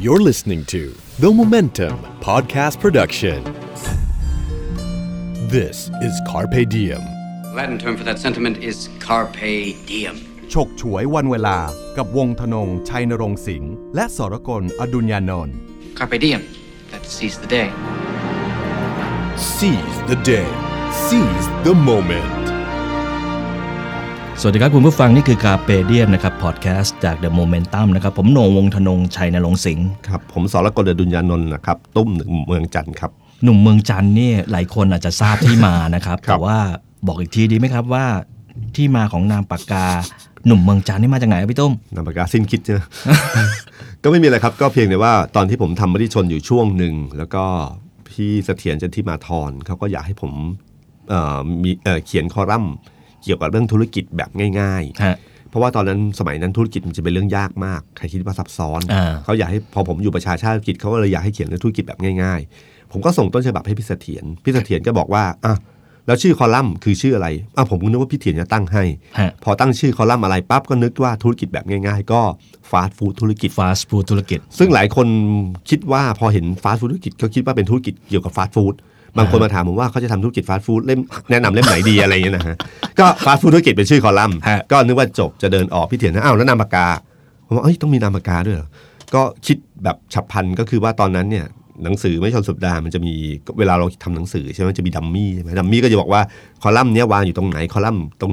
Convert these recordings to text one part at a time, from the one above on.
You're listening to The Momentum Podcast Production. This is Carpe Diem. Latin term for that sentiment is carpe diem. ฉกฉวยวันเวลากับวงธนง ชัยนรงค์สิงห์และสรกลอดุญญานนท์ Carpe diem. That seize the day. Seize the day. Seize the moment. สวัสดีครับคุณผู้ฟังนี่คือคาเปเดียมนะครับพอดแคสต์จาก The Momentum นะครับผมโหนงวงธนงชัยนรงค์สิงห์ครับผมสรกลอดุญญานนท์นะครับตุ้มหนึ่งเมืองจันทร์ครับหนุ่มเมืองจันทร์นี่หลายคนอาจจะทราบที่มานะครับครับ แต่ว่าบอกอีกทีดีไหมครับว่าที่มาของนามปากกาหนุ่มเมืองจันทร์นี่มาจากไหนครับพี่ตุ้มนามปากกาสิ้นคิดใช่ไหมก็ไม่มีอะไรครับก็เพียงแต่ว่าตอนที่ผมทำมติชนอยู่ช่วงหนึ่งแล้วก็พี่เสถียรจันทิมาธรเขาก็อยากให้ผมเอ่อมีเอ่อเขียนคอลัมน์ เกี่ยวกับเรื่องธุรกิจแบบง่ายฮะๆเพราะว่าตอนนั้นสมัยนั้นธุรกิจมันจะเป็นเรื่องยากมาก ใครคิดว่าซับซ้อนอ่าเขาอยากให้พอผมอยู่ประชาชาติกิจเขาก็เลยอยากให้เขียนเรื่องธุรกิจแบบง่าย ๆ ผมก็ส่งต้นฉบับให้พี่เสถียรพี่เสถียรก็บอกว่าอะแล้วชื่อคอลัมน์คือชื่ออะไรอะผมก็นึกว่าพี่เถียรจะตั้งให้ฮะพอตั้งชื่อคอลัมน์อะไรปั๊บก็นึกว่าธุรกิจแบบง่ายๆ ก็ฟาสต์ฟู้ดธุรกิจฟาสต์ฟู้ดธุรกิจ ซึ่งหลายคนคิดว่าพอเห็นฟาสต์ฟู้ดธุรกิจก็คิดว่าเป็นธุรกิจเกี่ยวกับฟาสต์ฟู้ด บางคนมาถามผมว่าเขาจะทำธุรกิจฟาสต์ฟู้ดเล่มแนะนำเล่มไหนดีอะไรอย่างเงี้ยนะฮะก็ฟาสต์ฟู้ดธุรกิจเป็นชื่อคอลัมน์ฮะก็นึกว่าจบจะเดินออกพี่เถียรนะอ้าวแล้วนามปากกาผมว่าเอ้ยต้องมีนามปากกาด้วยเหรอก็คิดแบบฉับพลันก็คือว่าตอนนั้นเนี่ยหนังสือไม่ชนสุดดาห์มันจะมีเวลาเราทำหนังสือใช่ไหมมันจะมีดัมมี่ใช่ไหมดัมมี่ก็จะบอกว่าคอลัมน์เนี้ยวางอยู่ตรงไหนคอลัมน์ตรง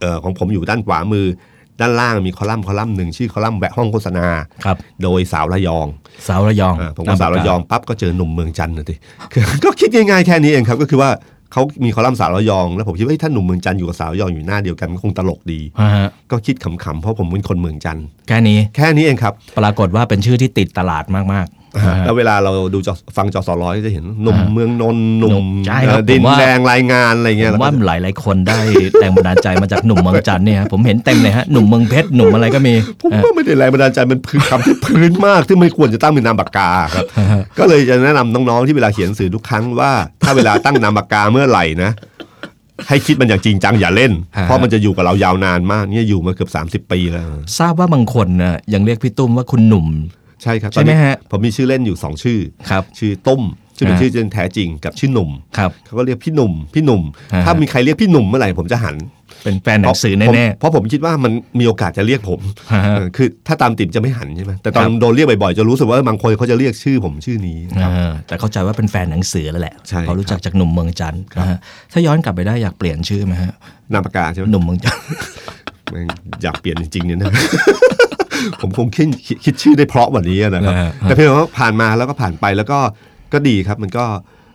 เอ่อของผมอยู่ด้านขวามือ ด้านล่างมีคอลัมน์คอลัมน์หนึ่งชื่อคอลัมน์แวะห้องโฆษณา ครับ โดยสาวระยอง สาวระยองอาผมก็สาวระยองปั๊บก็เจอหนุ่มเมืองจันทร์นะทีคือก็คิดง่ายๆแค่นี้เองครับก็คือว่าเขามีคอลัมน์สาวระยอง แล้วผมคิดว่าเฮ้ยถ้าหนุ่มเมืองจันทร์อยู่กับสาวระยองอยู่หน้าเดียวกันมันคงตลกดี ฮะฮะก็คิดขำๆเพราะผมเป็นคนเมืองจันทร์แค่นี้ แค่นี้เองครับ ปรากฏว่าเป็นชื่อที่ติดตลาดมากๆฮะ แล้วเวลาเราดูจอฟังจอสอร้อยจะเห็นหนุ่มเมืองนนท์หนุ่มใช่ครับเอ่อดินผมว่าแดงรายงานอะไรเงี้ยผมว่าแล้วก็หลายหลายๆคนได้แรงบันดาลใจมาจากหนุ่มเมืองจันทร์เนี่ยฮะผมเห็นเต็มเลยฮะหนุ่มเมืองเพชรหนุ่มอะไรก็มีผมฮะว่าไม่ได้แรงบันดาลใจมันคือคำที่พื้นมากที่ไม่ควรจะตั้งเป็นนามปากกาครับก็เลยจะแนะนำน้องๆที่เวลาเขียนหนังสือทุกครั้งว่า ถ้าเวลาตั้งนามปากกาเมื่อไหร่นะให้คิดมันอย่างจริงจังอย่าเล่นฮะเพราะมันจะอยู่กับเรายาวนานมากเนี่ยอยู่มาเกือบ 30 ปีแล้ว ทราบว่าบางคนน่ะยังเรียกพี่ตุ้มว่าคุณหนุ่ม ใช่ครับใช่ไหมตอนนี้ฮะผมมีชื่อเล่นอยู่ 2 ชื่อครับชื่อตุ้มชื่อเป็นฮะชื่อจริงแท้จริงกับชื่อหนุ่มครับเขาก็เรียกพี่หนุ่มพี่หนุ่มฮะถ้ามีใครเรียกพี่หนุ่มเมื่อไหร่ผมจะหันเป็นแฟนหนังสือผมแน่เพราะผมคิดว่ามันมีโอกาสจะเรียกผมฮะฮะเออคือถ้าตามติ่มจะไม่หันใช่ไหมแต่ตอนครับโดนเรียกบ่อยๆ จะรู้สึกว่าบางคนเขาจะเรียกชื่อผมชื่อนี้ๆเออแต่เข้าใจว่าเป็นแฟนหนังสือแล้วแหละใช่เขารู้จักจากหนุ่มเมืองจันทร์นะฮะถ้าย้อนกลับไปได้อยากเปลี่ยนชื่อไหมฮะนามปากกาใช่ไหมหนุ่มเมืองจันทร์แม่งอยากเปลี่ยนจริงๆเนี่ยนะ ผมคงคิดคิดชื่อได้เพราะกวันนี้นะครับนะฮะแต่เพียงแต่ว่าผ่านมาแล้วก็ผ่านไปแล้วก็ก็ดีครับ มันก็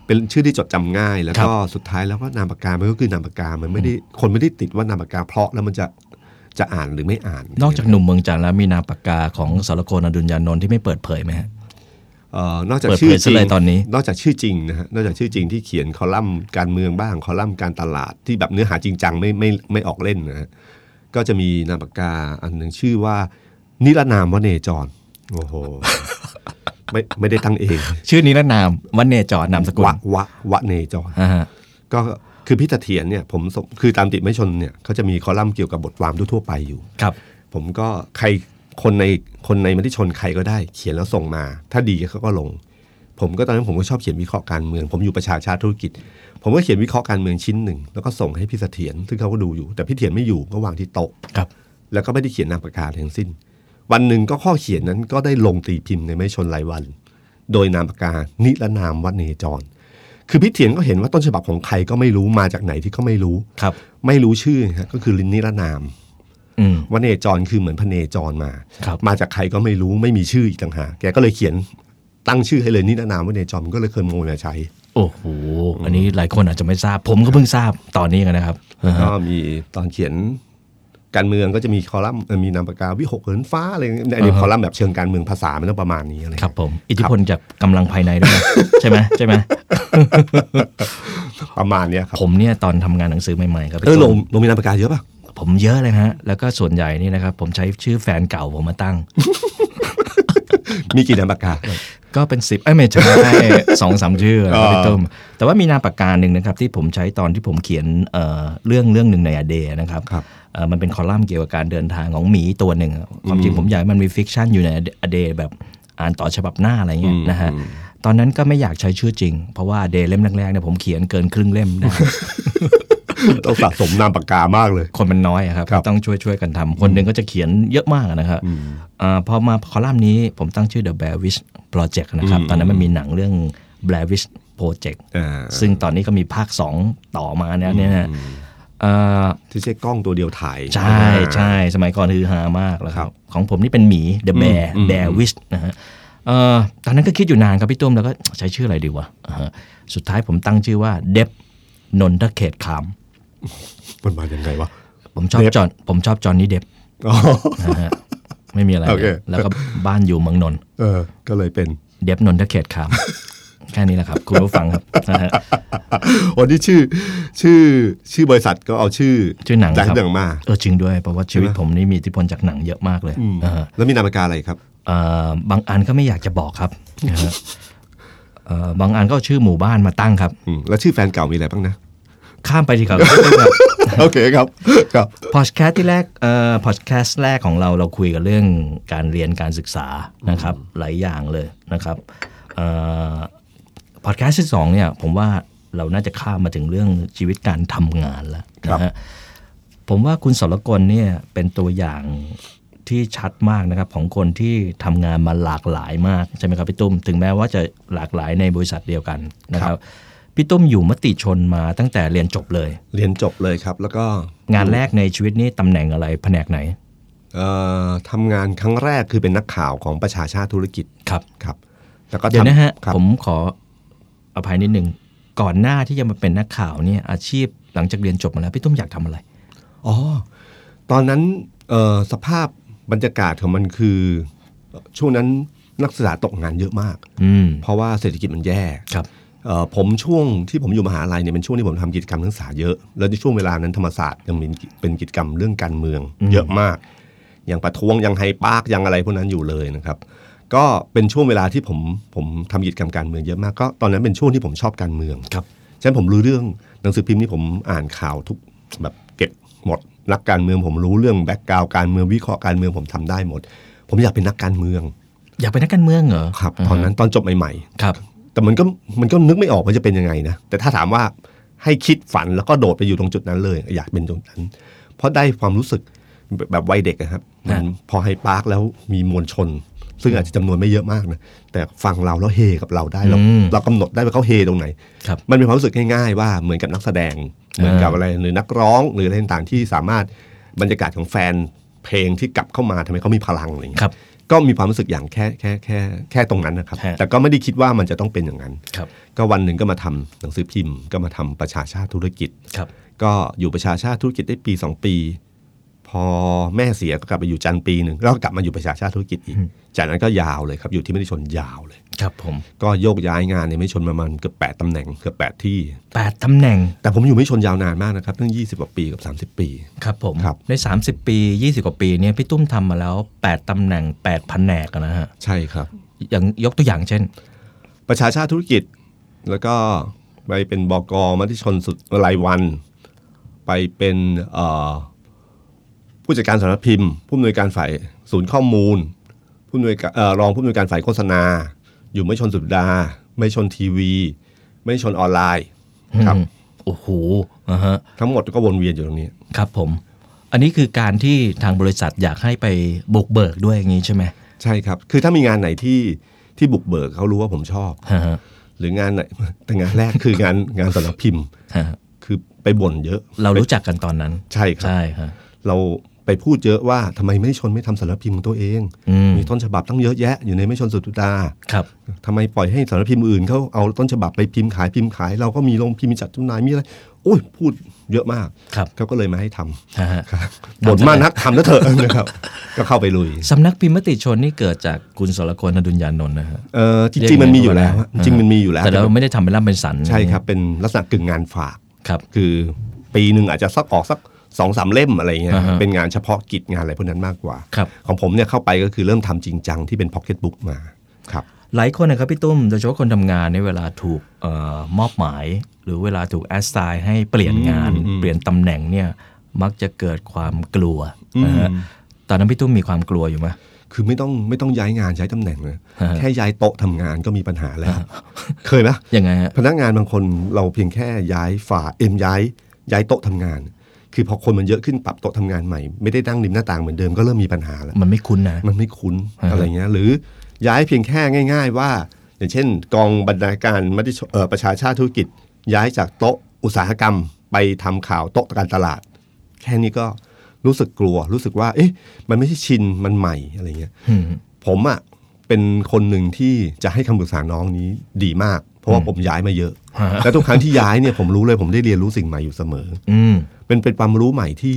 เป็นชื่อที่จดจำง่าย แล้วก็สุดท้ายแล้วก็นามปากกามันก็คือนามปากกามันไม่ได้คนไม่ได้ติดว่านามปากกาเพราะแล้วมันจะจะอ่านหรือไม่อ่าน นอกจากหนุ่มเมืองจันทร์แล้วมีนามปากกาของสรโคนอดุลยานนท์ที่ไม่เปิดเผยไหมฮะเอ่อนอกจากเปิดชื่อเผยจซะริงเลยตอนนี้ นอกจากชื่อจริงนะฮะ นอกจากชื่อจริงที่เขียนคอลัมน์การเมืองบ้าง คอลัมน์การตลาดที่แบบเนื้อหาจริงจังไม่ไม่ไม่ออกเล่นนะฮะ ก็จะมีนามปากกาอันหนึ่งชื่อว่า นิรนามวเนจรโอ้โหไม่ไม่ได้ตั้งเอง ชื่อนี้และนามวันเนจรนามสกุลวะวะวะเนจรอ่าฮะก็คือพี่เสถียรเนี่ยผมส่งคือตามติดไม่ชนเนี่ยเขาจะมีคอลัมน์เกี่ยวกับบทความทั่วๆไปอยู่ครับ ผมก็ใครคนในคนในมติชนใครก็ได้ เขียนแล้วส่งมา ถ้าดีเขาก็ลง ผมก็ตอนนั้นผมก็ชอบเขียนวิเคราะห์การเมือง ผมอยู่ประชาชาติธุรกิจ ผมก็เขียนวิเคราะห์การเมืองชิ้นหนึ่ง แล้วก็ส่งให้พี่เสถียรซึ่งเขาก็ดูอยู่ แต่พี่เถียรไม่อยู่ก็วางที่โต๊ะครับ แล้วก็ไม่ได้เขียนนามปากกาทั้งสิ้น วันหนึ่งก็ข้อเขียนนั้นก็ได้ลงตีพิมพ์ในไม่ชนรายวัน โดยนามปากกานิรนามวัดเนจร คือพี่เถียนก็เห็นว่าต้นฉบับของใครก็ไม่รู้มาจากไหนที่ก็ไม่รู้ครับ ไม่รู้ชื่อฮะก็คือลินนิรนามอืมวัดเนจรคือเหมือนพระเนจรมาครับมาจากใครก็ไม่รู้ไม่มีชื่ออีกต่างหากแกก็เลยเขียนตั้งชื่อให้เลยนิรนามวัดเนจรมันก็เลยเคยโมมาใช้โอ้โห อันนี้หลายคนอาจจะไม่ทราบ ผมก็เพิ่งทราบตอนนี้กันนะครับอ่าฮะก็มีตอนเขียน การเมืองก็จะมีคอลัมน์เอ่อมีนามปากกาวิหกเหินฟ้าอะไรอย่างเงี้ยอันนี้คอลัมน์แบบเชิงการเมืองภาษามันต้องประมาณนี้อะไรครับผมอิทธิพลจากกำลังภายในด้วยนะใช่ไหมใช่ไหมประมาณเนี้ยครับผมเนี่ยตอนทำงานหนังสือใหม่ๆครับเออลงลงมีนามปากกาเยอะป่ะผมเยอะเลยฮะ แล้วก็ส่วนใหญ่นี่นะครับ ผมใช้ชื่อแฟนเก่าผมมาตั้ง มีกี่นามปากกา ก็เป็นสิบเอ้ยไม่ใช่สองสามชื่ออ๋อพี่ตุ้มแต่ว่ามีนามปากกาหนึ่งนะครับ ที่ผมใช้ตอนที่ผมเขียนเอ่อเรื่องเรื่องหนึ่งใน a day นะครับครับเอ่อมันเป็นคอลัมน์เกี่ยวกับการเดินทางของหมีตัวหนึ่งอะความจริงผมอยากให้มันมี fiction อยู่ในอเดแบบอ่านต่อฉบับหน้าอะไรเงี้ยอืมนะฮะอืมตอนนั้นก็ไม่อยากใช้ชื่อจริง เพราะว่าเดย์เล่มแรกๆเนี่ยผมเขียนเกินครึ่งเล่มนะ ต้องสะสมนามปากกามากเลย คนมันน้อยอะครับครับ ต้องช่วยช่วยๆกันทำคนหนึ่งก็จะเขียนเยอะมากนะครับอาพอมาคอลัมน์นี้ผมตั้งชื่อ The Blair Witch Project นะครับ ตอนนั้นมันมีหนังเรื่อง Blair Witch Project อ่าซึ่งตอนนี้ก็มีภาค 2 ต่อมาเนี่ยเนี่ยนะเอ่อที่ใช้กล้องตัวเดียวถ่าย ใช่ใช่สมัยก่อนคือฮามากแล้วครับ ของผมนี่เป็นหมี The Bear อืม Bear Witch นะฮะเอ่อตอนนั้นก็คิดอยู่นานครับพี่ตุ้มแล้วก็ใช้ชื่ออะไรดีวะอ่าฮะสุดท้ายผมตั้งชื่อว่าเดฟนนทเขตคาม มันมายังไงวะ ผมชอบเดฟจอห์นผมชอบจอห์นนี่เดฟอ๋อนะฮะไม่มีอะไรโอเลเคยแล้วก็บ้านอยู่เมืองนนท์เออก็เลยเป็นเดฟนนทเขตคามแค่นี้แหละครับ คุณผู้ฟังครับนะฮะวันนี้ชื่อ ชื่อชื่อบริษัทก็เอาชื่อ ชื่อหนังจากครับหนังมาเออจริงด้วยเพราะว่าชีวิตใช่ไหมผมนี่มีอิทธิพลจากหนังเยอะมากเลยอืมนะฮะแล้วมีนามปากกาอะไรครับเอ่อบางอันก็ไม่อยากจะบอกครับนะฮะเอ่อบางอันก็เอาชื่อหมู่บ้านมาตั้งครับอืมแล้วชื่อแฟนเก่ามีอะไรบ้างนะ ข้ามไปดีครับครับโอเคครับครับพอดแคสต์ที่แรกเอ่อพอดแคสต์แรกของเราเราคุยกันเรื่องการเรียนการศึกษานะครับหลายอย่างเลยนะครับเอ่อพอดแคสต์ที่สองเนี่ยผมว่าเราน่าจะข้ามมาถึงเรื่องชีวิตการทำงานแล้วครับนะฮะผมว่าคุณสรกลเนี่ยเป็นตัวอย่างที่ชัดมากนะครับของคนที่ทำงานมาหลากหลายมากใช่ไหมครับพี่ตุ้มถึงแม้ว่าจะหลากหลายในบริษัทเดียวกันนะครับ พี่ตุ้มอยู่มติชนมาตั้งแต่เรียนจบเลย เรียนจบเลยครับ แล้วก็งานแรกในชีวิตนี้ตำแหน่งอะไรแผนกไหนเอ่อทำงานครั้งแรกคือเป็นนักข่าวของประชาชาติธุรกิจครับครับ แล้วก็เดี๋ยวทำนะฮะครับผมขออภัยนิดหนึ่งก่อนหน้าที่จะมาเป็นนักข่าวเนี่ยอาชีพหลังจากเรียนจบมาแล้วพี่ตุ้มอยากทำอะไรอ๋อตอนนั้นเอ่อสภาพบรรยากาศของมันคือ ช่วงนั้นนักศึกษาตกงานเยอะมากอืมเพราะว่าเศรษฐกิจมันแย่ครับเอ่อ ผมช่วงที่ผมอยู่มหาลัยเนี่ยเป็นช่วงที่ผมทำกิจกรรมนักศึกษาเยอะ แล้วในช่วงเวลานั้นธรรมศาสตร์ยังมีเป็นกิจกรรมเรื่องการเมือง เยอะมาก อย่างประท้วงยังไฮปาร์คยังอะไรพวกนั้นอยู่เลยนะครับ ก็เป็นช่วงเวลาที่ผมผมทำกิจกรรมการเมืองเยอะมากก็ตอนนั้นเป็นช่วงที่ผมชอบการเมืองครับฉะนั้นผมรู้เรื่องหนังสือพิมพ์นี่ผมอ่านข่าวทุกแบบเก็บหมดนักการเมืองผมรู้เรื่องแบ็กกราวการเมืองวิเคราะห์การเมืองผมทำได้หมด ผมอยากเป็นนักการเมือง อยากเป็นนักการเมืองเหรอครับ ตอนนั้นตอนจบใหม่ครับๆ แต่มันก็มันก็นึกไม่ออกว่าจะเป็นยังไงนะแต่ถ้าถามว่าให้คิดฝันแล้วก็โดดไปอยู่ตรงจุดนั้นเลย อยากเป็นจุดนั้น เพราะได้ความรู้สึกแบบวัยเด็กอะครับมันพอไฮด์ปาร์กแล้วมีมวลชน ซึ่งอาจจะจำนวนไม่เยอะมากนะแต่ฟังเราแล้วเฮกับเราได้เราอืมเรากำหนดได้ว่าเขาเฮตรงไหนครับมันเป็นความรู้สึกง่ายๆ ว่าเหมือนกับนักแสดงเหมือนกับอะไรหรือนักร้องหรืออะไรต่างๆที่สามารถบรรยากาศของแฟนเพลงที่กลับเข้ามาทำให้เขามีพลังอะไรอย่างเงี้ยครับ ก็มีความรู้สึกอย่างแค่แค่แค่แค่ตรงนั้นนะครับฮะแต่ก็ไม่ได้คิดว่ามันจะต้องเป็นอย่างนั้นครับก็วันหนึ่งก็มาทำหนังสือพิมพ์ ก็มาทำประชาชาติธุรกิจครับก็อยู่ประชาชาติธุรกิจได้ปีสองปี พอแม่เสียก็กลับไปอยู่จันทร์ปีหนึ่งแล้วก็กลับมาอยู่ประชาชาติธุรกิจอีก จากนั้นก็ยาวเลยครับอยู่ที่ไม่ได้ชนยาวเลย ครับผม ก็โยกย้ายงานในไม่ชนประมาณเกือบแปดตำแหน่งเกือบแปดที่แปดตำแหน่ง แต่ผมอยู่ไม่ชนยาวนานมากนะครับตั้งยี่สิบกว่าปีกับสามสิบ30ปี ครับผมครับใน30ปี20กว่าปีเนี่ยพี่ตุ้มทำมาแล้ว8ตำแหน่ง8แผนกอะนะฮะใช่ครับ อย่างยกตัวอย่างเช่น ประชาชาติธุรกิจ แล้วก็ไปเป็นบกมาที่ชนสุดรายวัน ไปเป็นเอ่อ ผู้จัดการสำนักพิมพ์ ผู้อำนวยการฝ่ายศูนย์ข้อมูล ผู้อำนวยการเอ่อรองผู้อำนวยการฝ่ายโฆษณา อยู่ไม่ชนสุดดา ไม่ชนทีวี ไม่ชนออนไลน์ครับอืมโอ้โหอ่าฮะทั้งหมดก็วนเวียนอยู่ตรงนี้ครับผม อันนี้คือการที่ทางบริษัทอยากให้ไปบุกเบิกด้วยอย่างนี้ใช่ไหมใช่ครับ คือถ้ามีงานไหนที่ที่บุกเบิกเขารู้ว่าผมชอบฮะฮะหรืองานไหนแต่งานแรกคืองานงานสำนักพิมพ์ฮะคือไปบ่นเยอะ เรารู้จักกันตอนนั้น ใช่ครับใช่ฮะเรา ไปพูดเยอะว่าทำไมไม่ชนไม่ทำสารพิมพ์ของตัวเองอืมมีต้นฉบับตั้งเยอะแยะ อยู่ในไม่ชนสุดตุดาครับทำไมปล่อยให้สารพิมพ์อื่นเขาเอาต้นฉบับไปพิมพ์ขายพิมพ์ขาย เราก็มีโรงพิมพ์มีจัดจำหน่ายมีอะไรโอ้ยพูดเยอะมากครับเขาก็เลยมาให้ทำฮะฮะครับบ่นมากนักทำแล้วเถอะนะครับ ก็เข้าไปลุยสำนักพิมพ์มติชนนี่เกิดจากคุณสรกลอดุลยานนท์นะฮะเออจริงๆมันมีอยู่แล้วฮะจริงๆมันมีอยู่แล้ว แต่เราไม่ได้ทำเป็นร่ำเป็นสัน ใช่ครับ เป็นลักษณะกึ่งงานฝากครับ คือปีหนึ่งอาจจะสักออกสัก สองสามเล่มอะไรเงี้ยอ่าฮะเป็นงานเฉพาะกิจงานอะไรพวกนั้นมากกว่าครับของผมเนี่ยเข้าไปก็คือเริ่มทำจริงจังที่เป็นพ็อกเก็ตบุ๊กมาครับหลายคนนะครับพี่ตุ้มโดยเฉพาะคนทำงานในยเวลาถูกเออมอบหมาย หรือเวลาถูกแอสไซน์ให้เปลี่ยนงานอืมเปลี่ยนตำแหน่งเนี่ยมักจะเกิดความกลัวนะฮะตอนนั้นพี่ตุ้มมีความกลัวอยู่ไหมคือไม่ต้องไม่ต้องย้ายงานย้ายตำแหน่งเลยฮะแค่ย้ายโต๊ะทำงานก็มีปัญหาแล้ว เคยไหมยังไงฮะพนักงานบางคนเราเพียงแค่ย้ายฝาเอ็มย้ายย้ายโต๊ะทำงาน คือพอคนมันเยอะขึ้นปรับโต๊ะทำงานใหม่ ไม่ได้นั่งริมหน้าต่างเหมือนเดิมก็เริ่มมีปัญหาแล้วมันไม่คุ้นนะมันไม่คุ้นฮะอะไรเงี้ยหรือย้ายเพียงแค่ง่าย ๆ ว่า อย่างเช่น กองบรรณาการมติชเอ่อประชาชาติธุรกิจ ย้ายจากโต๊ะอุตสาหกรรม ไปทำข่าวโต๊ะการตลาด แค่นี้ก็รู้สึกกลัว รู้สึกว่า เอ๊ะ มันไม่ใช่ชินมันใหม่อะไรเงี้ยอืมผมอะ่ะเป็นคนหนึ่งที่จะให้คำปรึกษาน้องนี้ดีมาก เพราะว่าผมย้ายมาเยอะฮะและทุกครั้งที่ย้ายเนี่ยผมรู้เลยผมได้เรียนรู้สิ่งใหม่อยู่เสมออืมเป็นเป็นความรู้ใหม่ที่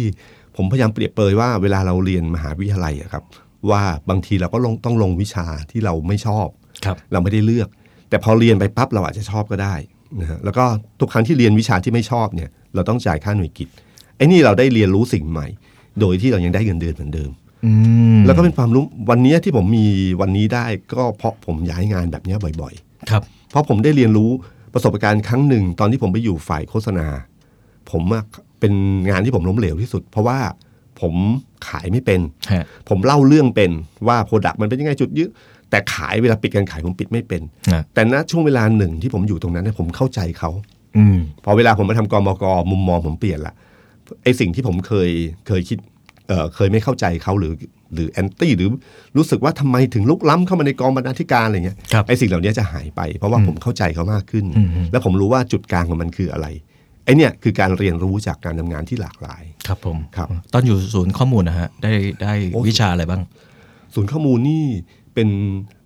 ผมพยายามเปรียบเปรยว่าเวลาเราเรียนมหาวิทยาลัยอะครับ ว่าบางทีเราก็ลงต้องลงวิชาที่เราไม่ชอบครับเราไม่ได้เลือก แต่พอเรียนไปปั๊บเราอาจจะชอบก็ได้นะฮะแล้วก็ทุกครั้งที่เรียนวิชาที่ไม่ชอบเนี่ย เราต้องจ่ายค่าหน่วยกิจไอ้นี่เราได้เรียนรู้สิ่งใหม่ โดยที่เรายังได้เงินเดือนเหมือนเดิมอืมแล้วก็เป็นความรู้วันนี้ที่ผมมีวันนี้ได้ก็เพราะผมย้ายงานแบบเนี้ยบ่อยครับๆเพราะผมได้เรียนรู้ประสบการณ์ครั้งหนึ่ง ตอนที่ผมไปอยู่ฝ่ายโฆษณา ผมอะ เป็นงานที่ผมล้มเหลวที่สุด เพราะว่าผมขายไม่เป็นฮะผมเล่าเรื่องเป็นว่าโปรดักต์มันเป็นยังไงจุดยึดแต่ขายเวลาปิดการขายผมปิดไม่เป็นนะแต่ณช่วงเวลาหนึ่งที่ผมอยู่ตรงนั้นเนี่ยผมเข้าใจเขาอืมพอเวลาผมมาทำกมกมุมมองผมเปลี่ยนละไอสิ่งที่ผมเคยเคยคิดเอ่อเคยไม่เข้าใจเขาหรือหรือแอนตี้หรือรู้สึกว่าทำไมถึงลุกล้ำเข้ามาในกองบรรณาธิการอะไรเงี้ยครับไอสิ่งเหล่านี้จะหายไป เพราะว่าผมเข้าใจเขามากขึ้นอืมแล้วผมรู้ว่าจุดกลางของมันคืออะไร ไอเนี่ยคือการเรียนรู้จากการทำงานที่หลากหลาย ครับผมครับตอนอยู่ศูนย์ข้อมูลนะฮะได้ได้โอ้วิชาอะไรบ้าง ศูนย์ข้อมูลนี่เป็น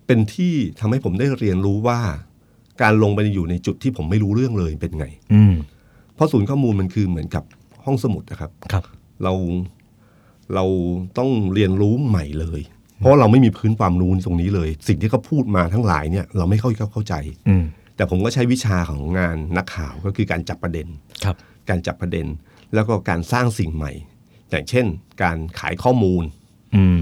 เป็นที่ทำให้ผมได้เรียนรู้ว่า การลงไปอยู่ในจุดที่ผมไม่รู้เรื่องเลยเป็นไง อืมเพราะศูนย์ข้อมูลมันคือเหมือนกับห้องสมุดนะครับครับ เราเราต้องเรียนรู้ใหม่เลย เพราะว่าเราไม่มีพื้นความรู้ตรงนี้เลย สิ่งที่เขาพูดมาทั้งหลายเนี่ย เราไม่เข้าเข้าใจ อืม แต่ผมก็ใช้วิชาของงานนักข่าวก็คือการจับประเด็นครับ การจับประเด็น แล้วก็การสร้างสิ่งใหม่ อย่างเช่น การขายข้อมูลอืม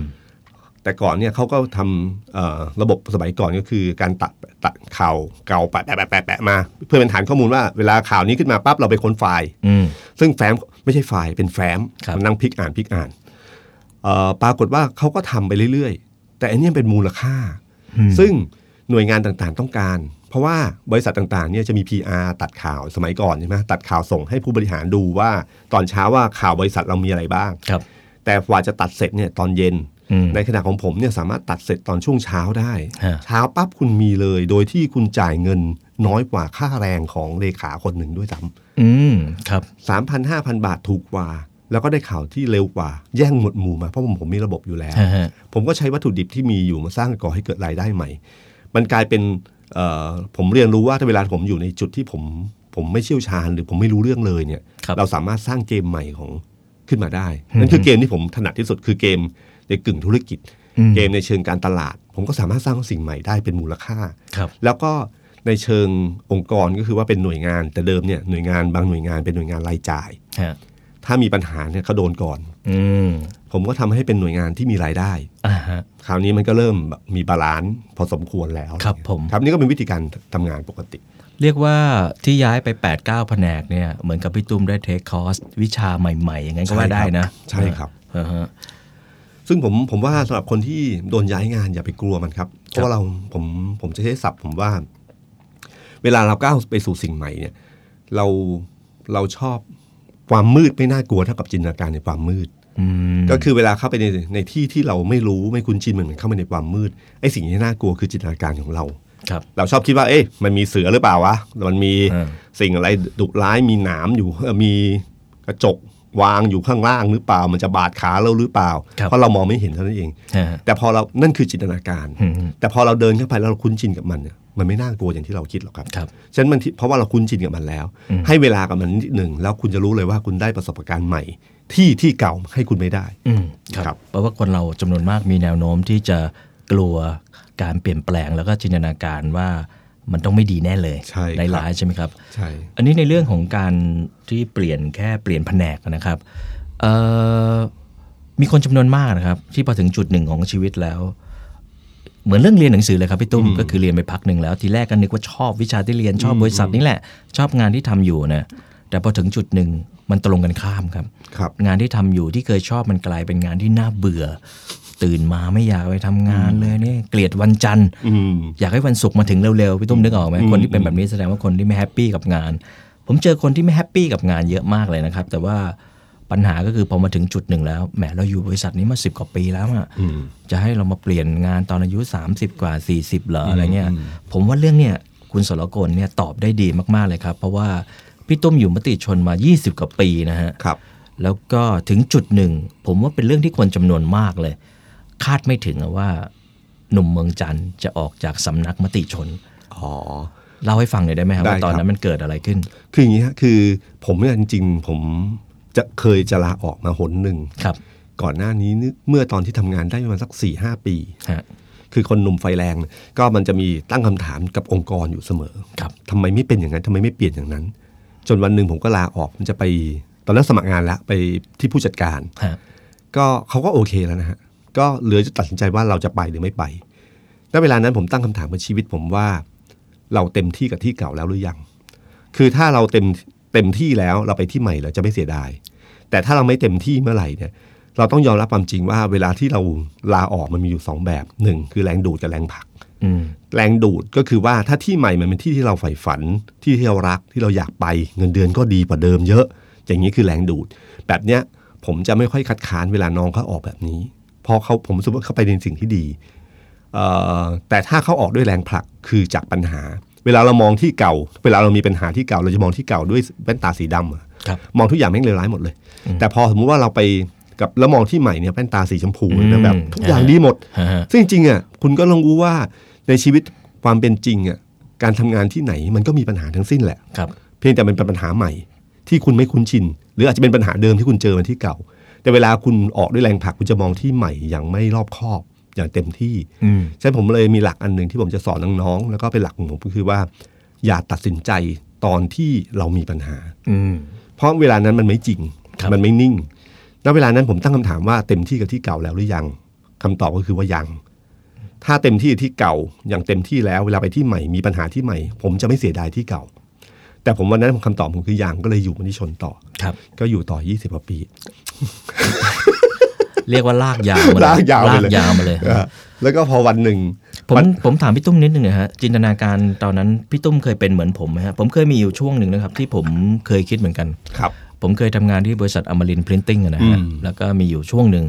แต่ก่อนเนี่ยเขาก็ทำเอ่อระบบสมัยก่อนก็คือการตัดตัดข่าวเก่าแปะแปะแปะแปะแปะมา เพื่อเป็นฐานข้อมูลว่าเวลาข่าวนี้ขึ้นมาปั๊บเราไปค้นไฟล์อืมซึ่งแฟ้มไม่ใช่ไฟล์เป็นแฟ้มครับมันนั่งพลิกอ่านพลิกอ่านเอ่อปรากฏว่าเขาก็ทำไปเรื่อยๆ แต่อันเนี้ยเป็นมูลค่า ซึ่งหน่วยงานต่างๆต้องการ เพราะว่าบริษัทต่างๆเนี่ยจะมี PR ตัดข่าวสมัยก่อนใช่ไหมตัดข่าวส่งให้ผู้บริหารดูว่าตอนเช้าว่าข่าวบริษัทเรามีอะไรบ้างครับ แต่กว่าจะตัดเสร็จเนี่ยตอนเย็นอืมในขณะของผมเนี่ยสามารถตัดเสร็จตอนช่วงเช้าได้ฮะเช้าปั๊บคุณมีเลย โดยที่คุณจ่ายเงินน้อยกว่าค่าแรงของเลขาคนหนึ่งด้วยซ้ำอืมครับสามพันห้าพันบาทถูกกว่า แล้วก็ได้ข่าวที่เร็วกว่า แย่งหมวดหมู่มาเพราะผมผมมีระบบอยู่แล้วฮะฮะผมก็ใช้วัตถุดิบที่มีอยู่มาสร้างก่อให้เกิดรายได้ใหม่ มันกลายเป็นเอ่อ ผมเรียนรู้ว่าถ้าเวลาผมอยู่ในจุดที่ผมผมไม่เชี่ยวชาญหรือผมไม่รู้เรื่องเลยเนี่ยครับเราสามารถสร้างเกมใหม่ของขึ้นมาได้ นั่นคือเกมที่ผมถนัดที่สุดคือเกมในกึ่งธุรกิจอืมเกมในเชิงการตลาด ผมก็สามารถสร้างสิ่งใหม่ได้เป็นมูลค่าครับแล้วก็ในเชิงองค์กรก็คือว่าเป็นหน่วยงานแต่เดิมเนี่ยหน่วยงานบางหน่วยงานเป็นหน่วยงานรายจ่ายฮะ ถ้ามีปัญหาเนี่ยเขาโดนก่อนอืมผมก็ทำให้เป็นหน่วยงานที่มีรายได้อ่าฮะคราวนี้มันก็เริ่มแบบมี balance พอสมควรแล้วครับผมครับนี่ก็เป็นวิธีการทำงานปกติ เรียกว่าที่ย้ายไป 8 9 แผนกเนี่ยเหมือนกับพี่ตุ้มได้ take course วิชาใหม่ๆ อย่างนั้นก็ว่าได้นะ ใช่ครับอ่าฮะซึ่งผมผมว่าสำหรับคนที่โดนย้ายงานอย่าไปกลัวมันครับเพราะว่าเราผมผมจะใช้ศัพท์ผมว่า เวลาเราก้าวไปสู่สิ่งใหม่เนี่ย เราเราชอบ ความมืดไม่น่ากลัวเท่ากับจินตนาการในความมืดอืมก็คือเวลาเข้าไปในในที่ที่เราไม่รู้ไม่คุ้นชินมันเหมือนเข้าไปในความมืดไอ้สิ่งที่น่ากลัวคือจินตนาการของเราครับเราชอบคิดว่า เอ๊ะมันมีเสือหรือเปล่าวะมันมีอ่าสิ่งอะไรดุร้ายมีหนามอยู่เอ่อมีกระจกวางอยู่ข้างล่างหรือเปล่า มันจะบาดขาเราหรือเปล่าครับเพราะเรามองไม่เห็นเท่านั้นเองฮะแต่พอเรานั่นคือจินตนาการอืมแต่พอเราเดินเข้าไปแล้วเราคุ้นชินกับมันเนี่ย มันไม่น่ากลัวอย่างที่เราคิดหรอกครับครับฉะนั้นมันที่เพราะว่าเราคุ้นชินกับมันแล้วอืมให้เวลากับมันนิดหนึ่งแล้วคุณจะรู้เลยว่าคุณได้ประสบการณ์ใหม่ ที่ที่เก่าให้คุณไม่ได้อืมครับครับเพราะว่าคนเราจำนวนมากมีแนวโน้มที่จะกลัวการเปลี่ยนแปลงแล้วก็จินตนาการว่ามันต้องไม่ดีแน่เลยใช่ครับร้ายๆใช่ไหมครับใช่อันนี้ในเรื่องของการที่เปลี่ยนแค่เปลี่ยนแผนกนะครับเอ่อมีคนจำนวนมากนะครับ ที่พอถึงจุดหนึ่งของชีวิตแล้ว เหมือนเรื่องเรียนหนังสือเลยครับพี่ตุ้มก็คือเรียนไปพักหนึ่งแล้วทีแรกก็นึกว่าชอบวิชาที่เรียนชอบบริษัทนี่แหละ ชอบงานที่ทำอยู่นะแต่พอถึงจุดหนึ่งมันตรงกันข้ามครับครับงานที่ทำอยู่ที่เคยชอบมันกลายเป็นงานที่น่าเบื่อ ตื่นมาไม่อยากไปทำงานเลยเนี่ยเกลียดวันจันทร์อืมอยากให้วันศุกร์มาถึงเร็วๆพี่ตุ้มนึกออกไหมอืมคนที่เป็นแบบนี้แสดงว่าคนที่ไม่ happy กับงาน ผมเจอคนที่ไม่ happy กับงานเยอะมากเลยนะครับ แต่ว่า ปัญหาก็คือพอมาถึงจุดหนึ่งแล้วแหมเราอยู่บริษัทนี้มาสิบกว่าปีแล้วอะอืมจะให้เรามาเปลี่ยนงานตอนอายุ 30 กว่า 40เหรออะไรเงี้ยผมว่าเรื่องเนี้ยคุณสรกลเนี่ยตอบได้ดีมากๆเลยครับ เพราะว่าพี่ตุ้มอยู่มติชนมา 20 กว่าปีนะฮะครับ แล้วก็ถึงจุดหนึ่ง ผมว่าเป็นเรื่องที่คนจำนวนมากเลย คาดไม่ถึงอะว่าหนุ่มเมืองจันทร์จะออกจากสำนักมติชน อ๋อเล่าให้ฟังหน่อยได้ไหมครับได้ว่าตอนครันั้บนมันเกิดอะไรขึ้น คืออย่างนี้ฮะคือผมเนี่ยจริงๆผม จะเคยจะลาออกมาหนหนึ่งครับ ก่อนหน้านี้นึเมื่อตอนที่ทำงานได้ประมาณสัก4ี่หปีฮะคือคนหนุ่มไฟแรงเนี่ยก็มันจะมีตั้งคำถามกับองค์กรอยู่เสมอครับทำไมไม่เป็นอย่างนั้นทำไมไม่เปลี่ยนอย่างนั้น จนวันหนึ่งผมก็ลาออกมันจะไปตอนนั้นสมัครงานแล้วไปที่ผู้จัดการฮะก็เขาก็โอเคแล้วนะฮะก็เหลือจะตัดสินใจว่าเราจะไปหรือไม่ไปณเวลานั้นผมตั้งคำถามกับชีวิตผมว่า เราเต็มที่กับที่เก่าแล้วหรือยัง คือถ้าเราเต็มเต็มที่แล้วเราไปที่ใหม่เราจะไม่เสียดาย แต่ถ้าเราไม่เต็มที่เมื่อไหร่เนี่ยเราต้องยอมรับความจริงว่าเวลาที่เราลาออกมันมีอยู่สองแบบหนึ่งคือแรงดูดกับแรงผลักอืมแรงดูดก็คือว่าถ้าที่ใหม่มันเป็นที่ที่เราใฝ่ฝันที่ที่เรารักที่เราอยากไปเงินเดือนก็ดีกว่าเดิมเยอะ อย่างนี้คือแรงดูด แบบเนี้ยผมจะไม่ค่อยคัดค้านเวลาน้องเขาออกแบบนี้เพราะเขาผมรู้สึกว่าเขาไปในสิ่งที่ดีเอ่อแต่ถ้าเขาออกด้วยแรงผลักคือจากปัญหาเวลาเรามองที่เก่า เวลาเรามีปัญหาที่เก่า เราจะมองที่เก่าด้วยแว่นตาสีดำอะครับมองทุกอย่างแม่งเลวร้ายหมดเลย แต่พอสมมติว่าเราไปกับแล้วมองที่ใหม่เนี่ยแว่นตาสีชมพูนะแบบทุกอย่างดีหมดฮะฮะซึ่งจริงๆอะคุณก็ลองรู้ว่าในชีวิตความเป็นจริงอะการทำงานที่ไหนมันก็มีปัญหาทั้งสิ้นแหละครับเพียงแต่มันเป็นปัญหาใหม่ ที่คุณไม่คุ้นชิน หรืออาจจะเป็นปัญหาเดิมที่คุณเจอมาที่เก่า แต่เวลาคุณออกด้วยแรงผลักคุณจะมองที่ใหม่อย่างไม่รอบคอบ อย่างเต็มที่อืมใช่ผมเลยมีหลักอันหนึ่งที่ผมจะสอนน้องๆแล้วก็เป็นหลักของผมก็คือว่า อย่าตัดสินใจตอนที่เรามีปัญหา อืมเพราะเวลานั้นมันไม่จริงครับมันไม่นิ่งแล้วเวลานั้นผมตั้งคำถามว่าเต็มที่กับที่เก่าแล้วหรือยังคำตอบก็คือว่ายัง ถ้าเต็มที่กับที่เก่าอย่างเต็มที่แล้วเวลาไปที่ใหม่มีปัญหาที่ใหม่ ผมจะไม่เสียดายที่เก่า แต่ผมวันนั้นผมคำตอบผมคือยังก็เลยอยู่มาที่ชนต่อครับ ก็อยู่ต่อ20กว่าปี เรียกว่าลากยาวมาเลยลากยาวไปเลยลากยาวมาเลยเออแล้วก็พอวันหนึ่งผมวันผมถามพี่ตุ้มนิดนึงนะฮะจินตนาการตอนนั้นพี่ตุ้มเคยเป็นเหมือนผมไหมฮะผมเคยมีอยู่ช่วงหนึ่งนะครับ ที่ผมเคยคิดเหมือนกันครับผมเคยทำงานที่บริษัทอมรินพรินติ้งนะฮะอืมแล้วก็มีอยู่ช่วงหนึ่ง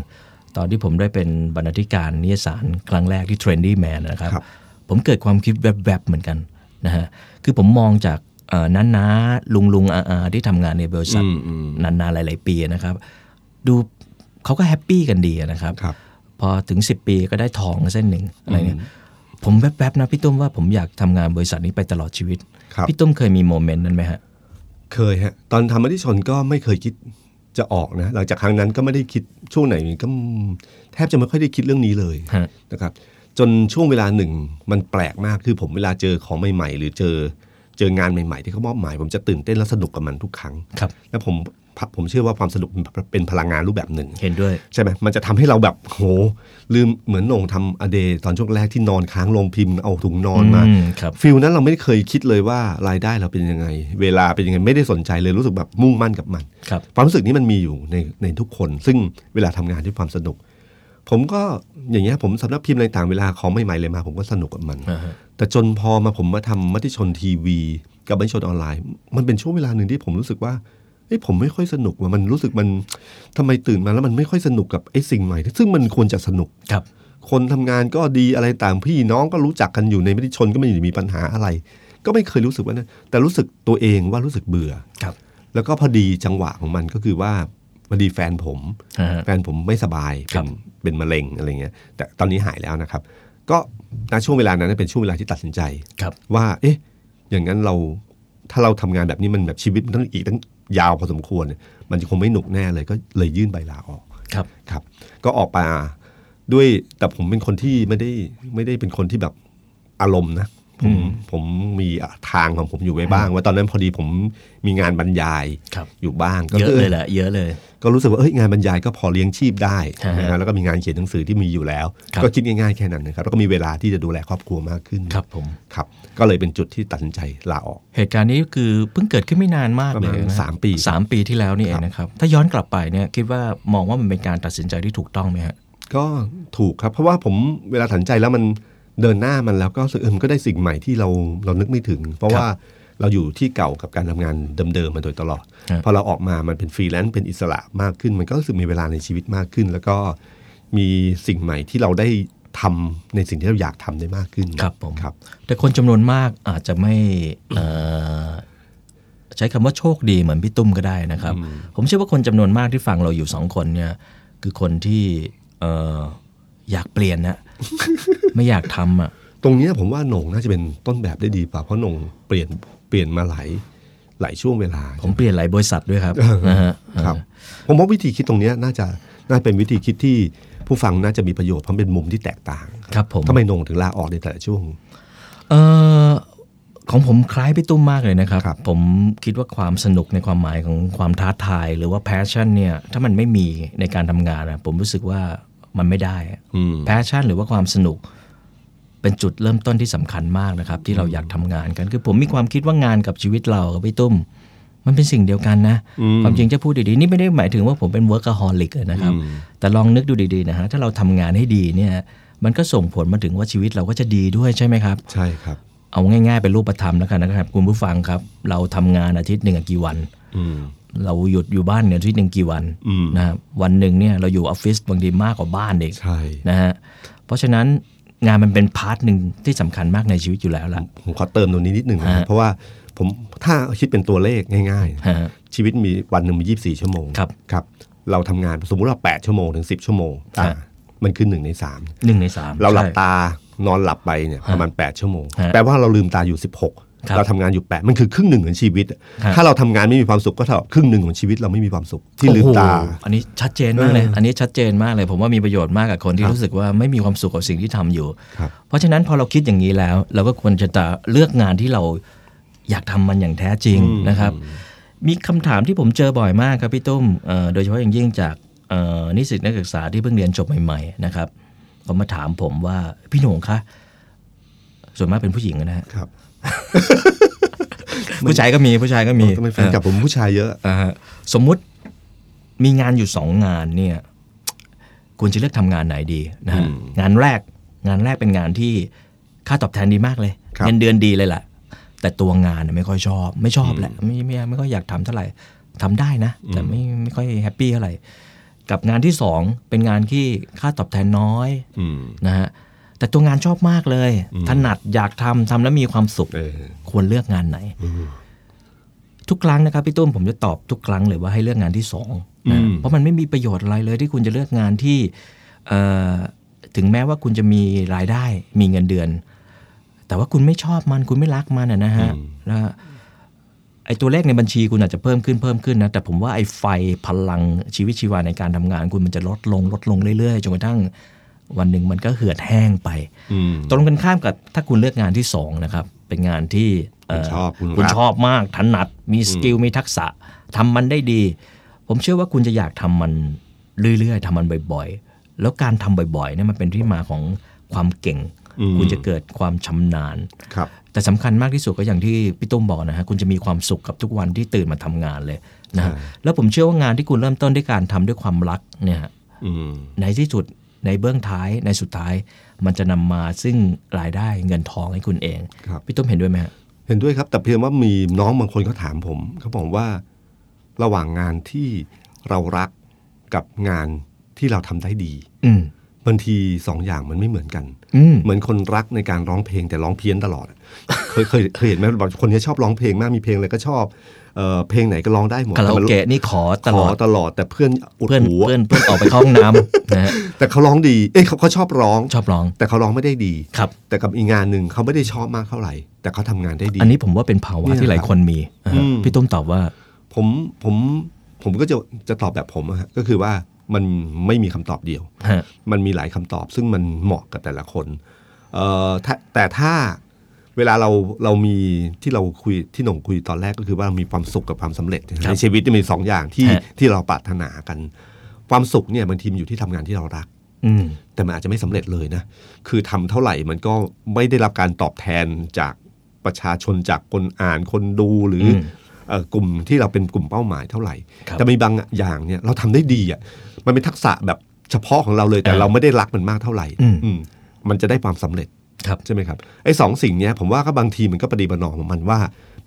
ตอนที่ผมได้เป็นบรรณาธิการนิยสารครั้งแรกที่ Trendy Man นะครับครับผมเกิดความคิดแวบๆเหมือนกันนะฮะคือผมมองจากเอ่อน้าน้าลุงลุงอาอาที่ทำงานในบริษัทอืมอืมนานๆหลาย ๆ ปีนะครับ ดู เขาก็แฮปปี้กันดีนะครับครับพอถึง 10 ปีก็ได้ทองเส้นหนึ่งอะไรเงี้ยผมแวบๆนะพี่ตุ้มว่าผมอยากทำงานบริษัทนี้ไปตลอดชีวิตครับพี่ตุ้มเคยมีโมเมนต์นั้นไหมฮะ เคยฮะ ตอนทำมาที่ชนก็ไม่เคยคิดจะออกนะ หลังจากครั้งนั้นก็ไม่ได้คิดช่วงไหนก็แทบจะไม่ค่อยได้คิดเรื่องนี้เลยฮะนะครับ จนช่วงเวลาหนึ่งมันแปลกมากคือผมเวลาเจอของใหม่ ๆ หรือเจอเจองานใหม่ ๆ ที่เขามอบหมาย ผมจะตื่นเต้นและสนุกกับมันทุกครั้งครับ แล้วผมผมเชื่อว่าความสนุกเป็นพลังงานรูปแบบหนึ่ง เห็นด้วย ใช่ไหมมันจะทำให้เราแบบโห ลืมเหมือนโหน่งทำ a day ตอนช่วงแรกที่นอนค้างโรงพิมพ์เอาถุงนอนมาอืมครับ feel นั้นเราไม่เคยคิดเลยว่ารายได้เราเป็นยังไง เวลาเป็นยังไงไม่ได้สนใจเลยรู้สึกแบบมุ่งมั่นกับมันครับความรู้สึกนี้มันมีอยู่ในในทุกคน ซึ่งเวลาทำงานด้วยความสนุก ผมก็อย่างเงี้ยผมสำนักพิมพ์อะไรต่างเวลาของใหม่ๆเลยมา ผมก็สนุกกับมันอ่าฮะแต่จนพอมาผมมาทำมติชนทีวี กับมติชนออนไลน์ มันเป็นช่วงเวลาหนึ่งที่ผมรู้สึกว่า เอ้ยผมไม่ค่อยสนุกว่ะมันรู้สึกมันทำไมตื่นมาแล้วมันไม่ค่อยสนุกกับไอ้สิ่งใหม่ ซึ่งมันควรจะสนุกครับ คนทำงานก็ดีอะไรต่างพี่น้องก็รู้จักกันอยู่ในมติชนก็ไม่ได้มีปัญหาอะไร ก็ไม่เคยรู้สึกว่านั้นแต่รู้สึกตัวเองว่ารู้สึกเบื่อครับ แล้วก็พอดีจังหวะของมันก็คือว่าพอดีแฟนผมอ่าฮะแฟนผมไม่สบายครัเป็นบเป็นมะเร็งอะไรเงี้ย แต่ตอนนี้หายแล้วนะครับ ก็ณช่วงเวลานั้นเป็นช่วงเวลาที่ตัดสินใจครับว่า เอ๊ะ อย่างนั้นเราถ้าเราทำงานแบบนี้มันแบบชีวิตมันต้องอีกตั้ง ยาวพอสมควรเนี่ยมันจะคงไม่หนุกแน่เลยก็เลยยื่นใบลาออกครับครับ ก็ออกมาด้วยแต่ผมเป็นคนที่ไม่ได้ไม่ได้เป็นคนที่แบบอารมณ์นะ ผมผมมีทางของผมอยู่ไว้บ้าง ว่าตอนนั้นพอดีผมมีงานบรรยายครับอยู่บ้างก็เยอะคืเลยแหละเยอะเลย ก็รู้สึกว่าเอ้ยงานบรรยายก็พอเลี้ยงชีพได้ฮะนะฮะแล้วก็มีงานเขียนหนังสือที่มีอยู่แล้วครับก็คิดง่ายๆแค่นั้นนะครับแล้วก็มีเวลาที่จะดูแลครอบครัวมากขึ้นครับผมครับ ก็เลยเป็นจุดที่ตัดสินใจลาออก เหตุการณ์นี้คือเพิ่งเกิดขึ้นไม่นานมากประเลมาณยนะสามปีสามปีที่แล้วนี่เองนะครับถ้าย้อนกลับไปเนี่ยคิดว่ามองว่ามันเป็นการตัดสินใจที่ถูกต้องไหมฮะก็ถูกครับ เพราะว่าผมเวลาตัดสินใจแล้วมัน เดินหน้ามันแล้วก็รู้สึกเออมันก็ได้สิ่งใหม่ที่เราเรานึกไม่ถึง เพราะว่าเราอยู่ที่เก่ากับการทำงานเดิมๆมาโดยตลอดครับพอเราออกมามันเป็นฟรีแลนซ์เป็นอิสระมากขึ้น มันก็รู้สึกมีเวลาในชีวิตมากขึ้น แล้วก็มีสิ่งใหม่ที่เราได้ทำในสิ่งที่เราอยากทำได้มากขึ้นครับผมครับ แต่คนจำนวนมากอาจจะไม่เอ่อใช้คำว่าโชคดีเหมือนพี่ตุ้มก็ได้นะครับ ผมเชื่อว่าคนจำนวนมากที่ฟังเราอยู่สองคนเนี่ย คือคนที่เอ่ออยากเปลี่ยนนะไม่อยากทำอะ ตรงเนี้ยผมว่าโหน่งน่าจะเป็นต้นแบบได้ดีกว่าเพราะโหน่งเปลี่ยนเปลี่ยนมาหลายหลายช่วงเวลา ผมเปลี่ยนหลายบริษัทด้วยครับนะฮะครับ ผมว่าวิธีคิดตรงเนี้ยน่าจะน่าเป็นวิธีคิดที่ผู้ฟังน่าจะมีประโยชน์เพราะเป็นมุมที่แตกต่าง ครับผมทำไมโหน่งถึงลาออกในแต่ละช่วงเออของผมคล้ายพี่ตุ้มมากเลยนะครับครับผมคิดว่าความสนุกในความหมายของความท้าทาย หรือว่า passion เนี่ยถ้ามันไม่มีในการทำงานอะผมรู้สึกว่า มันไม่ได้อะอืม passion หรือว่าความสนุก เป็นจุดเริ่มต้นที่สำคัญมากนะครับ ที่เราอยากทำงานกันคือผมมีความคิดว่างานกับชีวิตเรากับพี่ตุ้ม มันเป็นสิ่งเดียวกันนะ ความจริงจะพูดดีๆนี่ไม่ได้หมายถึงว่าผมเป็น workaholic อะนะครับ แต่ลองนึกดูดีๆนะฮะถ้าเราทำงานให้ดีเนี่ยมันก็ส่งผลมาถึงว่าชีวิตเราก็จะดีด้วยใช่ไหมครับ ใช่ครับ เอาง่ายๆเป็นรูปธรรมแล้วกันนะครับ คุณผู้ฟังครับ เราทำงานอาทิตย์หนึ่งอะกี่วันอืม เราหยุดอยู่บ้านเนี่ยอาทิตย์หนึ่งกี่วันอืมนะครับวันหนึ่งเนี่ยเราอยู่ออฟฟิศบางทีมากกว่าบ้านเด็กใช่นะฮะเพราะฉะนั้นงานมันเป็นพาร์ทหนึ่งที่สำคัญมากในชีวิตอยู่แล้วล่ะผมขอเติมตรงนี้นิดหนึ่งนะฮะเพราะว่าผมถ้าคิดเป็นตัวเลขง่ายฮะๆชีวิตมีวันหนึ่งมี 24 ชั่วโมงครับครับ เราทำงานสมมุติว่า8 ชั่วโมงถึง 10 ชั่วโมงอ่าฮะมันคือหนึ่งในสามหนึ่งในสามเราหลับใช่ตานอนหลับไปเนี่ยประมาณ 8 ชั่วโมงฮะแปลว่าเราลืมตาอยู่ครับ16 เราทำงานอยู่8มันคือครึ่งหนึ่งของชีวิตอะฮะถ้าเราทำงานไม่มีความสุขก็เท่ากับครึ่งหนึ่งของชีวิตเราไม่มีความสุขที่ลืมตาโอ้โหอันนี้ชัดเจนมากเลยเอออัอันนี้ชัดเจนมากเลย ผมว่ามีประโยชน์มากกับคนที่ครับรู้สึกว่าไม่มีความสุขกับสิ่งที่ทำอยู่ครับเพราะฉะนั้นพอเราคิดอย่างนี้แล้ว เราก็ควรจะเลือกงานที่เราอยากทำมันอย่างแท้จริงนะครับ มีคำถามที่ผมเจอบ่อยมากครับพี่ตุ้มเอ่อโดยเฉพาะอย่างยิ่งจากเอ่อนิสิตนักศึกษาที่เพิ่งเรียนจบใหม่ๆนะครับเขามาถามผมว่าพี่โหน่งคะส่วนมากเป็นผู้หญิงนะฮะครับ ผู้ชายก็มีผู้ชายก็มีทำไมแฟนกับผมผู้ชายเยอะเอ่อสมมุติมีงานอยู่สองงานเนี่ยควรจะเลือกทำงานไหนดีนะฮะอืมงานแรกงานแรกเป็นงานที่ค่าตอบแทนดีมากเลยครับเงินเดือนดีเลยแหละแต่ตัวงานน่ะไม่ค่อยชอบ ไม่ชอบแหละไม่ไม่ไม่ค่อยอยากทำเท่าไหร่ทำได้นะ แต่ไม่ไม่ค่อยแฮปปี้เท่าไหร่กับงานที่สองเป็นงานที่ค่าตอบแทนน้อยอืมนะฮะ แต่ตัวงานชอบมากเลยถนัดอยากทำทำแล้วมีความสุขเออควรเลือกงานไหน ทุกครั้งนะครับพี่ตุ้มผมจะตอบทุกครั้งเลยว่าให้เลือกงานที่สองนะอืมเพราะมันไม่มีประโยชน์อะไรเลยที่คุณจะเลือกงานที่เอ่อถึงแม้ว่าคุณจะมีรายได้มีเงินเดือน แต่ว่าคุณไม่ชอบมันคุณไม่รักมันอะนะฮะแล้วไอ้ตัวเลขในบัญชีคุณอาจจะเพิ่มขึ้นเพิ่มขึ้นนะแต่ผมว่าไอ้ไฟพลังชีวิตชีวาในการทำงาน คุณมันจะลดลงลดลงเรื่อยๆจนกระทั่ง วันหนึ่งมันก็เหือดแห้งไปอืมตรงกันข้ามกับถ้าคุณเลือกงานที่สองนะครับ เป็นงานที่เคุณชอบคุณคุณรักชอบมากถนัดมีสกิลมีทักษะทำมันได้ดี ผมเชื่อว่าคุณจะอยากทำมันเรื่อยๆทำมันบ่อยๆ แล้วการทำบ่อยๆเนี่ยมันเป็นที่มาของความเก่งอืมคุณจะเกิดความชำนาญครับแต่สำคัญมากที่สุดก็อย่างที่พี่ตุ้มบอกนะฮะคุณจะมีความสุขกับทุกวันที่ตื่นมาทำงานเลยนะฮะใช่แล้วผมเชื่อว่างานที่คุณเริ่มต้นด้วยการทำด้วยความรักเนี่ยฮะอืมในที่สุด ในเบื้องท้ายในสุดท้าย มันจะนำมาซึ่งรายได้เงินทองให้คุณเองครับพี่ตุ้มเห็นด้วยไหมฮะเห็นด้วยครับ แต่เพียงว่ามีน้องบางคนเขาถามผมเขาบอกว่าระหว่างงานที่เรารักกับงานที่เราทำได้ดี อืมบางทีสองอย่างมันไม่เหมือนกันอืมเหมือนคนรักในการร้องเพลงแต่ร้องเพี้ยนตลอดอะเคยเคยเคยเห็นไหมบางคนที่ชอบร้องเพลงมากมีเพลงอะไรก็ชอบ เอ่อเพลงไหนก็ร้องได้หมดคาราโอแต่มันเกะนี่ขอตขลออดตลอดแต่เพื่อนอุดเพื่อนหูเพื่อนเพื่อนออกไปเข้าห้องน้ำนะฮะแต่เขาร้องดีเอ้ยเขาเขาชอบร้องชอบร้อง แต่เขาร้องไม่ได้ดีครับ แต่กับอีกงานหนึ่งเขาไม่ได้ชอบมากเท่าไหร่ แต่เขาทำงานได้ดี อันนี้ผมว่าเป็นภาวะเนี่ยที่หลายคนมีอ่าฮะอืมพี่ตุ้มตอบว่า ผมผมผมก็จะจะตอบแบบผมอะฮะก็คือว่ามันไม่มีคำตอบเดียวฮะมันมีหลายคำตอบซึ่งมันเหมาะกับแต่ละคนเอ่อถ้าแต่ถ้า เวลาเราเรามีที่เราคุยที่หน่งคุยตอนแรกก็คือว่าเรามีความสุขกับความสำเร็จครับในชีวิตจะมีสองอย่างที่ฮะที่เราปรารถนากัน ความสุขเนี่ยบางทีมันอยู่ที่ทำงานที่เรารักอืมแต่มันอาจจะไม่สำเร็จเลยนะ คือทำเท่าไหร่มันก็ไม่ได้รับการตอบแทนจากประชาชนจากคนอ่านคนดูหรืออมเอ่อกลุ่มที่เราเป็นกลุ่มเป้าหมายเท่าไหร่ครับแต่มีบางอย่างเนี่ยเราทำได้ดีอะมันเป็นทักษะแบบเฉพาะของเราเลยแต่อ่าเราไม่ได้รักมันมากเท่าไหร่อืมอืมมันจะได้ความสำเร็จครับ ใช่ไหมครับไอ้สองสิ่งเนี้ยผมว่าก็บางทีมันก็ประดีประนอมของมันว่า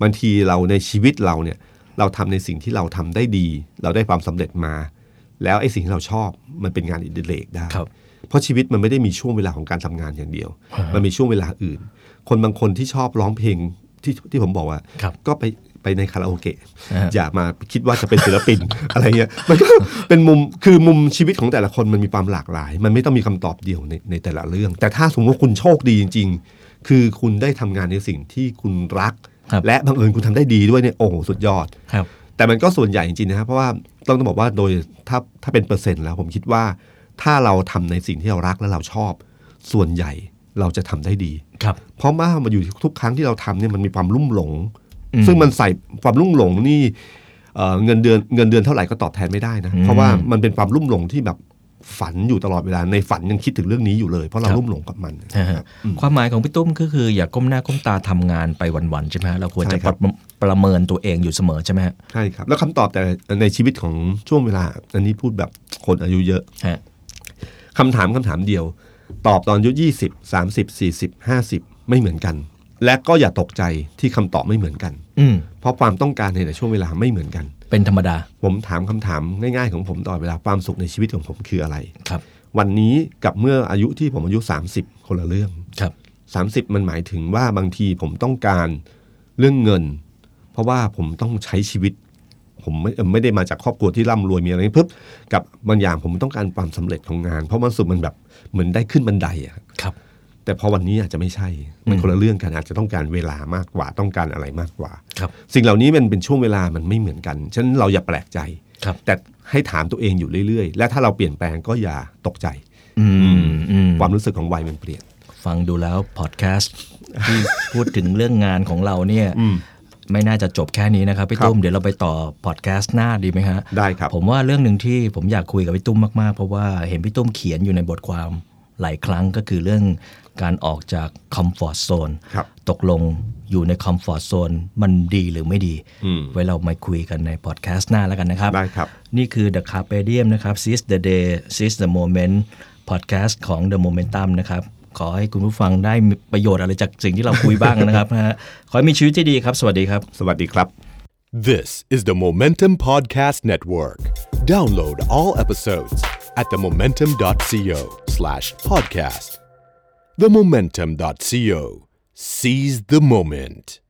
บางทีเราในชีวิตเราเนี่ยเราทำในสิ่งที่เราทำได้ดี เราได้ความสำเร็จมา แล้วไอ้สิ่งที่เราชอบมันเป็นงานอดิเรกได้ครับเพราะชีวิตมันไม่ได้มีช่วงเวลาของการทำงานอย่างเดียว มันมีช่วงเวลาอื่น คนบางคนที่ชอบร้องเพลงที่ที่ผมบอกว่าครับก็ไป ไปในคาราโอเกะอ่าอย่ามาคิดว่าจะเป็นศิลปิน อะไรเงี้ยมันก็เป็นมุมคือมุมชีวิตของแต่ละคนมันมีความหลากหลาย มันไม่ต้องมีคำตอบเดียวในในแต่ละเรื่อง แต่ถ้าสมมติว่าคุณโชคดีจริง ๆ คือคุณได้ทำงานในสิ่งที่คุณรักครับและบังเอิญคุณทำได้ดีด้วยเนี่ยโอ้โหสุดยอดครับแต่มันก็ส่วนใหญ่จริงๆนะครับเพราะว่าต้องต้องบอกว่าโดยถ้าถ้าเป็นเปอร์เซ็นต์แล้วผมคิดว่า ถ้าเราทำในสิ่งที่เรารักและเราชอบ ส่วนใหญ่เราจะทำได้ดีครับเพราะว่ามันอยู่ทุกครั้งที่เราทำเนี่ยมันมีความลุ่มหลงอืม ซึ่งมันใส่ความลุ่มหลงนี่เอ่อเงินเดือนเงินเดือนเท่าไหร่ก็ตอบแทนไม่ได้นะอืมเพราะว่ามันเป็นความลุ่มหลงที่แบบฝันอยู่ตลอดเวลาในฝันยังคิดถึงเรื่องนี้อยู่เลย เพราะเราครับลุ่มหลงกับมันนะฮะความหมายของพี่ตุ้มก็คืออย่าก้มหน้าก้มตาทำงานไปวันๆใช่ไหมฮะเราควรจะใช่ครับประประเมินตัวเองอยู่เสมอใช่ไหมฮะใช่ครับ แล้วคำตอบแต่ในชีวิตของช่วงเวลา อันนี้พูดแบบคนอายุเยอะฮะคำถามคำถามเดียว ตอบตอนอายุยี่สิบสามสิบสี่สิบห้าสิบไม่เหมือนกัน และก็อย่าตกใจที่คำตอบไม่เหมือนกัน อืมเพราะความต้องการในแต่ช่วงเวลาไม่เหมือนกัน เป็นธรรมดา ผมถามคำถามง่ายๆของผมตลอดเวลาความสุขในชีวิตของผมคืออะไรครับ วันนี้กับเมื่ออายุที่ผมอายุ 30 คนละเรื่องครับ 30 มันหมายถึงว่าบางทีผมต้องการเรื่องเงิน เพราะว่าผมต้องใช้ชีวิต ผมไม่เอ่อไม่ได้มาจากครอบครัวที่ร่ำรวยมีอะไรปุ๊บกับบางอย่างผมต้องการความสำเร็จของงาน เพราะมันสุดมันแบบเหมือนได้ขึ้นบันไดอะครับ แต่พอวันนี้อาจจะไม่ใช่ มันคนละเรื่องกันอาจจะต้องการเวลามากกว่าต้องการอะไรมากกว่า ครับ สิ่งเหล่านี้มันเป็นช่วงเวลามันไม่เหมือนกันฉะนั้นเราอย่าแปลกใจ ครับ แต่ให้ถามตัวเองอยู่เรื่อยๆ และถ้าเราเปลี่ยนแปลงก็อย่าตกใจ อืมอืมความรู้สึกของวัยมันเปลี่ยน ฟังดูแล้วพอดแคสต์ที่พูดถึงเรื่องงานของเราเนี่ยไม่น่าจะจบแค่นี้นะครับพี่ครับ ตุ้มเดี๋ยวเราไปต่อพอดแคสต์หน้าดีไหมฮะได้ครับ ผมว่าเรื่องหนึ่งที่ผมอยากคุยกับพี่ตุ้มมากๆ เพราะว่าเห็นพี่ตุ้มเขียนอยู่ในบทความ หลายครั้งก็คือเรื่องการออกจากคอมฟอร์ z โซนครับตกลงอยู่ในคอมฟอร์ z โซนมันดีหรือไม่ดีอืมไว้เรามาคุยกันในพอดแคสต์หน้าแล้วกันนะครับ ได้ครับ นี่คือ The Carpe Diem นะครับ Seize the Day Seize the Moment Podcast ของ The Momentum นะครับ ขอให้คุณผู้ฟังได้มีประโยชน์อะไรจากสิ่งที่เราคุยบ้างนะครับนะฮะขอให้มีชีวิตที่ดีครับ สวัสดีครับ สวัสดีครับ This is the Momentum Podcast Network. Download all episodes at themomentum.co slash podcast. Themomentum.co. Seize the moment.